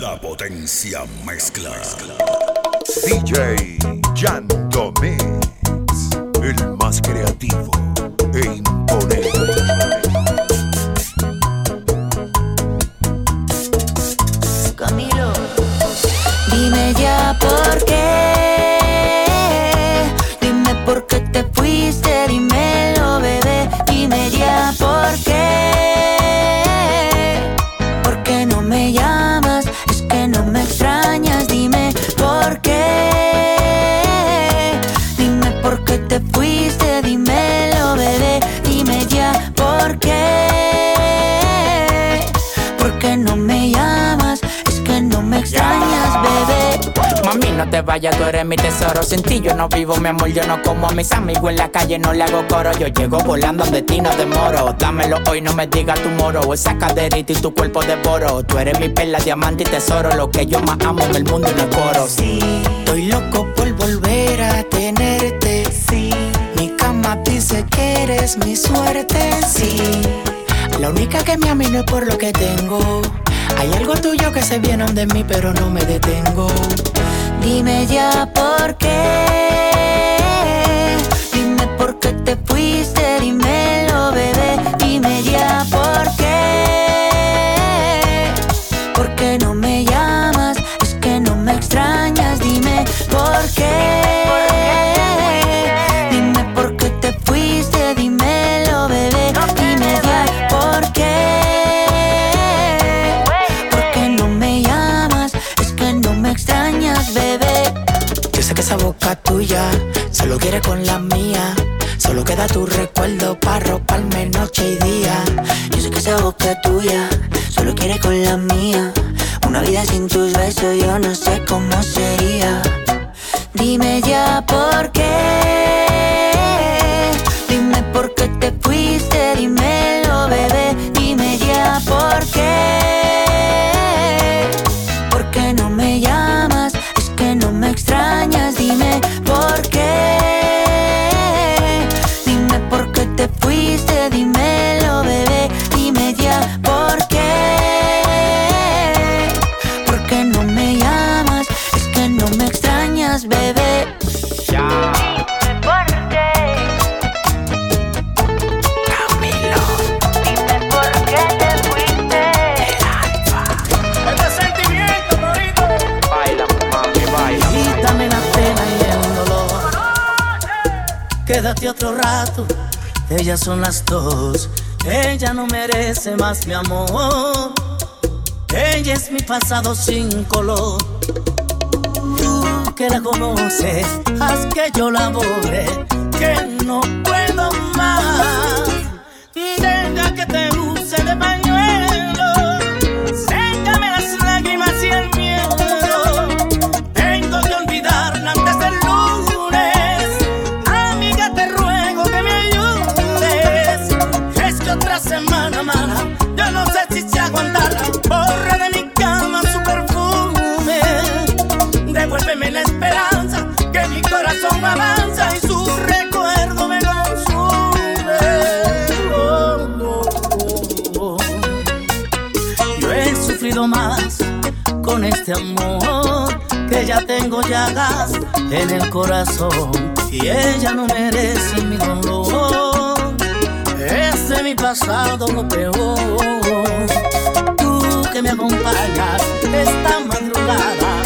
La potencia mezcla. DJ Mix, el más creativo no te vayas, tú eres mi tesoro. Sin ti yo no vivo, mi amor, yo no como a mis amigos en la calle, no le hago coro. Yo llego volando donde ti no demoro. Dámelo hoy, no me digas tu moro. Esa caderita y tu cuerpo devoro. Tú eres mi perla, diamante y tesoro. Lo que yo más amo en el mundo y no coro. Sí, estoy loco por volver a tenerte. Sí, mi cama dice que eres mi suerte. Sí, la única que me ama y no es por lo que tengo. Hay algo tuyo que se viene de mí, pero no me detengo. Dime ya por qué. Dime por qué te fuiste, dímelo, bebé. Dime ya por qué. Bebé. Yo sé que esa boca tuya solo quiere con la mía. Solo queda tu recuerdo para roparme noche y día. Yo sé que esa boca tuya solo quiere con la mía. Una vida sin tus besos yo no sé cómo sería. Dime ya por qué. Son las dos. Ella no merece más mi amor. Ella es mi pasado sin color. Tú que la conoces, haz que yo la borre, que no puedo más. Deja que te use de pañuelo, corazón avanza y su recuerdo me consume. Yo he sufrido más con este amor que ya tengo llagas en el corazón y ella no merece mi dolor. Es mi pasado lo peor. Tú que me acompañas esta madrugada,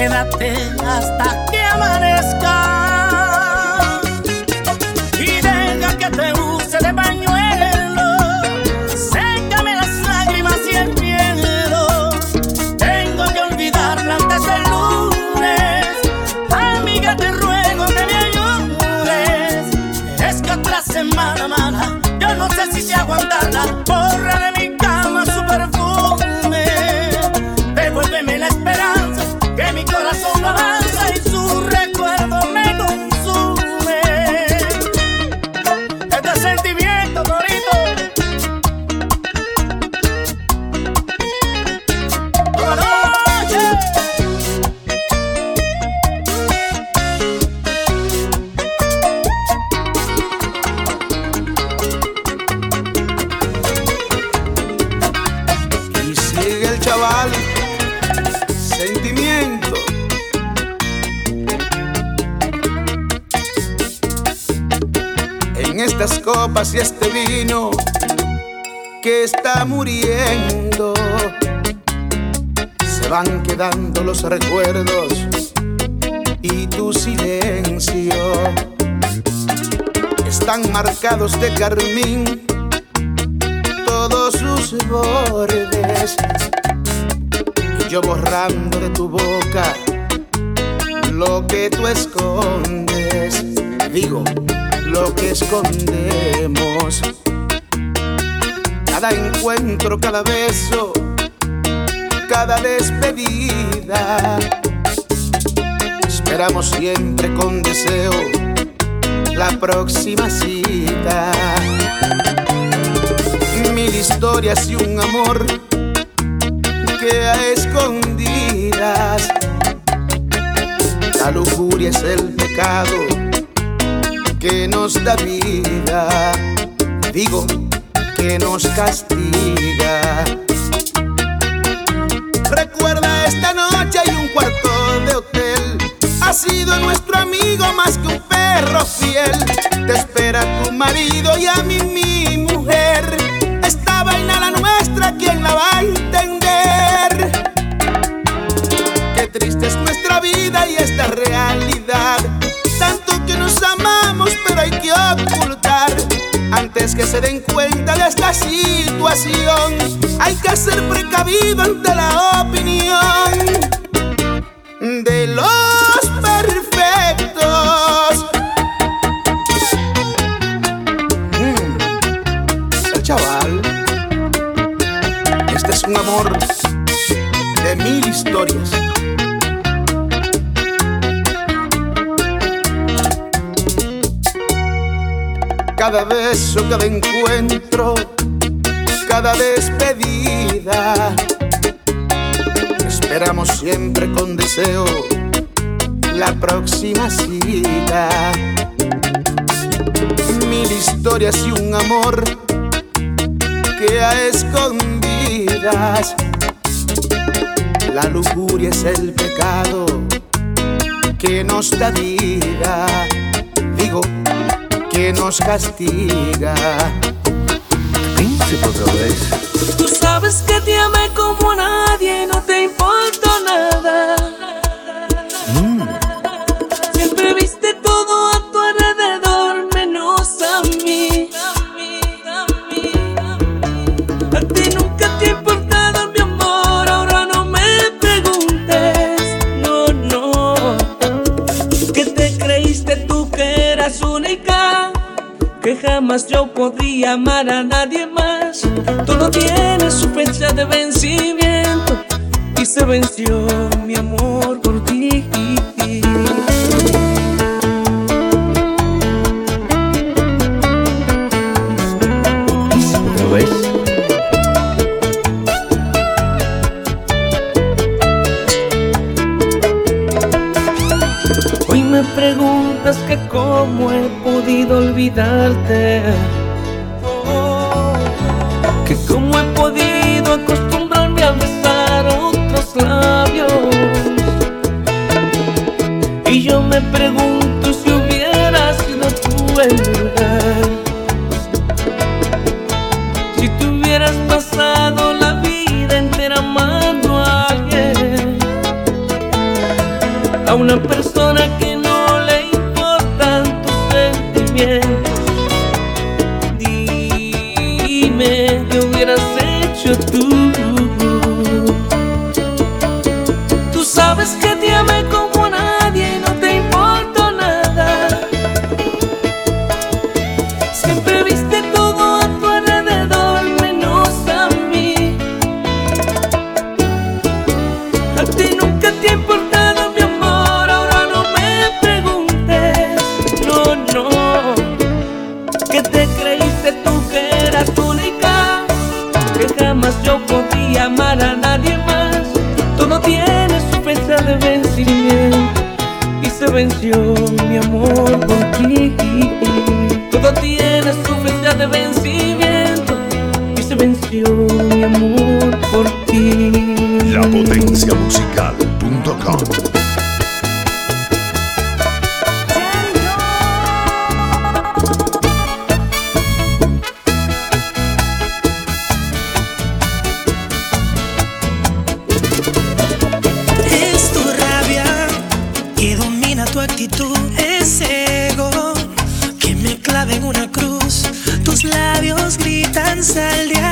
Quédate hasta que amanezca y deja que te use de pañuelo. Sécame las lágrimas y el miedo. Tengo que olvidarla antes del lunes. Amiga, te ruego que me ayudes. Es que otra semana mala, yo y este vino que está muriendo. Se van quedando los recuerdos y tu silencio. Están marcados de carmín todos sus bordes. Y yo borrando de tu boca lo que tú escondes. Digo, lo que escondemos. Cada encuentro, cada beso, cada despedida. Esperamos siempre con deseo la próxima cita. Mil historias y un amor que a escondidas. La lujuria es el pecado que nos da vida, digo que nos castiga. Recuerda esta noche hay un cuarto de hotel. Ha sido nuestro amigo más que un perro fiel. Te espera tu marido y a mí mi que se den cuenta de esta situación. Hay que ser precavido ante la opinión de los perfectos. Mm. El chaval, este es un amor de mil historias. Cada beso, cada encuentro, cada despedida. Esperamos siempre con deseo la próxima cita. Mil historias y un amor que a escondidas. La lujuria es el pecado que nos da vida. Digo, que nos castiga. Príncipe otra vez. Tú sabes que te amé como nadie, no te importa nada. Mm. Siempre viste todo a tu alrededor, menos a mí. A ti nunca te podría amar a nadie más. Todo tiene su fecha de vencimiento y se venció mi amor por ti. ¿Lo ves? Hoy me preguntas que cómo he podido olvidarte. Labios. Y yo me pregunto si hubieras sido tú el lugar. Si tú hubieras pasado la vida entera amando a alguien. A una persona que Siempre viste todo Se venció mi amor por ti. Todo tiene su fecha de vencimiento y se venció mi amor por ti. La potencia musical.com alcanza el día.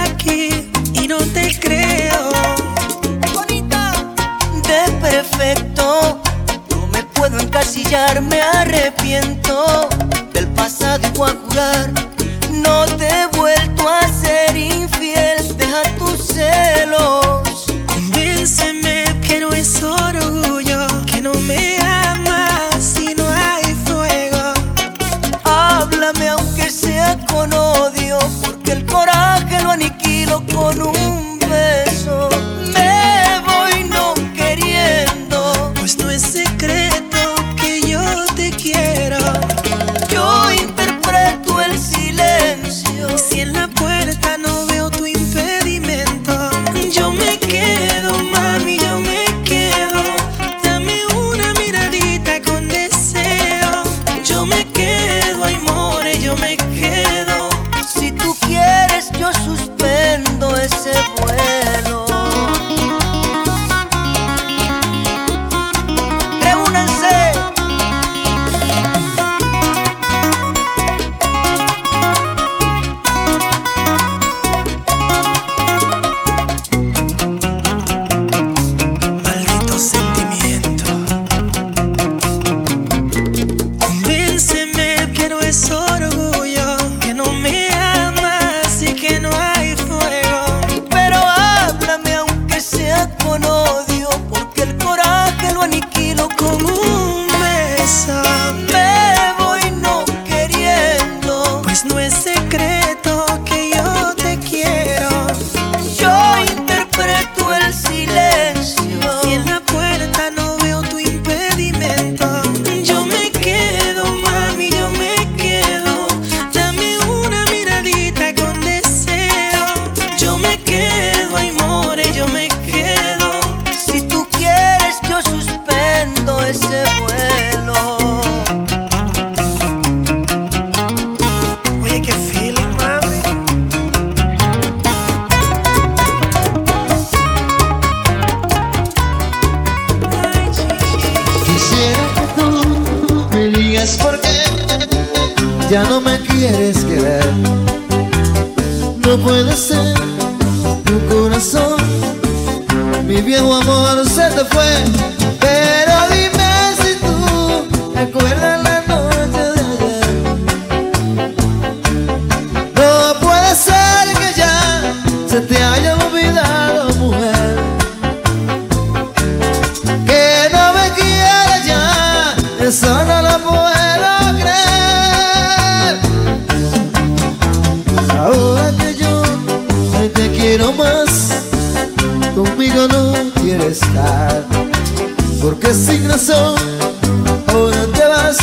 es porque ya no me quieres querer. No puede ser tu corazón, mi viejo amor se te fue, pero dime si tú te. resignación, ahora te vas,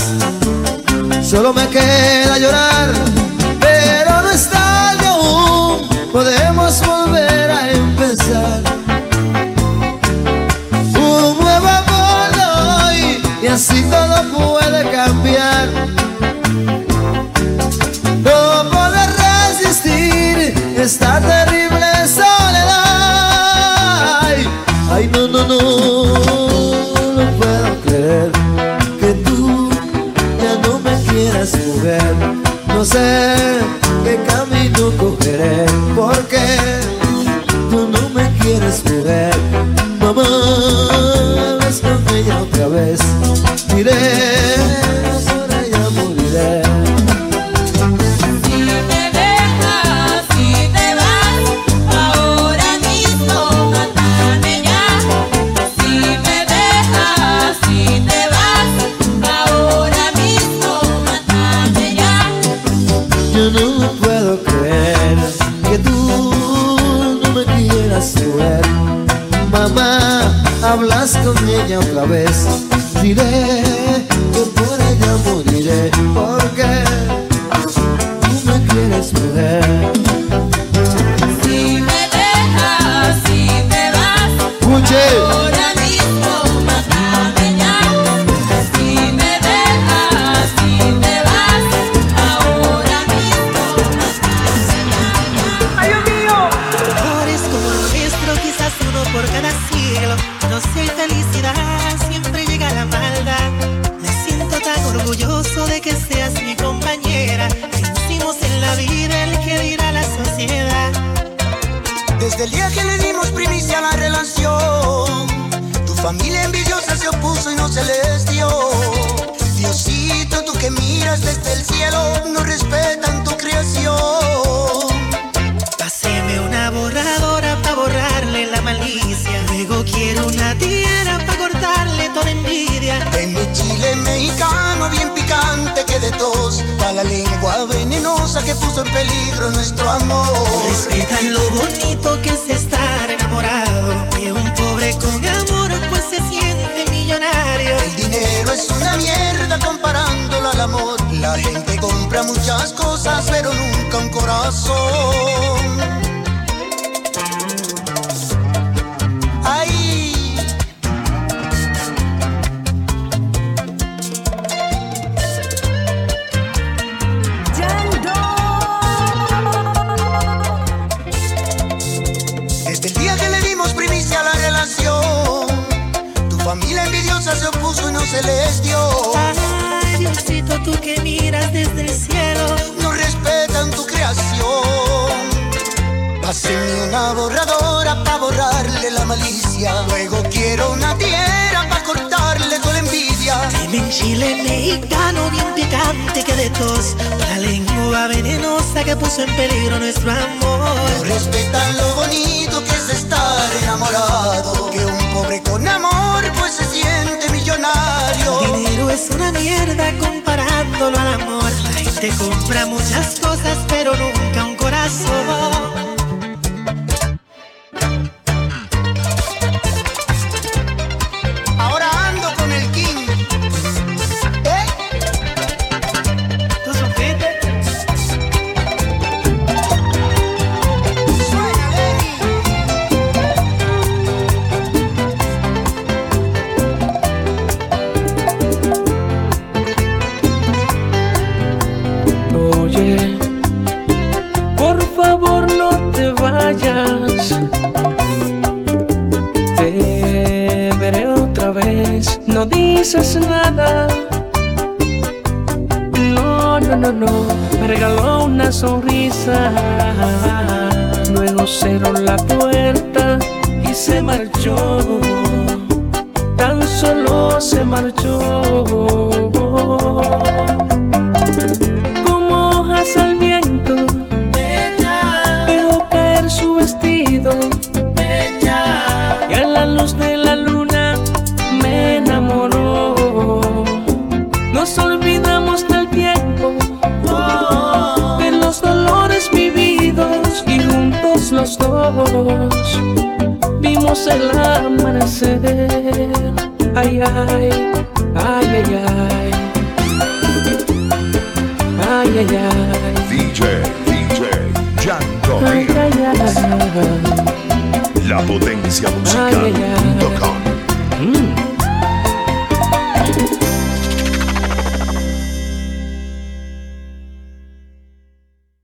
solo me queda llorar. sé qué camino cogeré. Yo no puedo creer que tú no me quieras ver. Mamá, hablas con ella otra vez. Diré que por ella moriré porque tú me quieres mujer. Si me dejas, si te vas, Escuche. Siglo. No tos, pa' la lengua venenosa que puso en peligro nuestro amor. Respetan lo bonito que es estar enamorado. Que un pobre con amor pues se siente millonario. El dinero es una mierda comparándolo al amor. La gente compra muchas cosas, pero nunca un corazón. Desde el día que le dimos primicia a la relación, tu familia envidiosa se opuso y no se les dio. Ay, Diosito, tú que miras desde el cielo. no respetan tu creación. Pásenme una borradora para borrarle la malicia. Luego quiero una tierra para cortarle toda la envidia. Dime en chile mexicano bien picante que de tos. La lengua venenosa que puso en peligro nuestro No amor. respetan lo bonito que es estar enamorado. Que un pobre con amor pues se siente millonario. El dinero es una mierda comparándolo al amor. La gente compra muchas cosas, pero nunca un corazón. Dices nada. No, no, no, no. Me regaló una sonrisa. Luego cerró la puerta y se marchó. Tan solo se marchó como hojas al Nos olvidamos del tiempo, de los dolores vividos y juntos los dos vimos el amanecer. Ay, ay, ay, ay, ay. Ay, ay, ay. DJ, DJ, Django Ay, ay, ay. La potencia musical.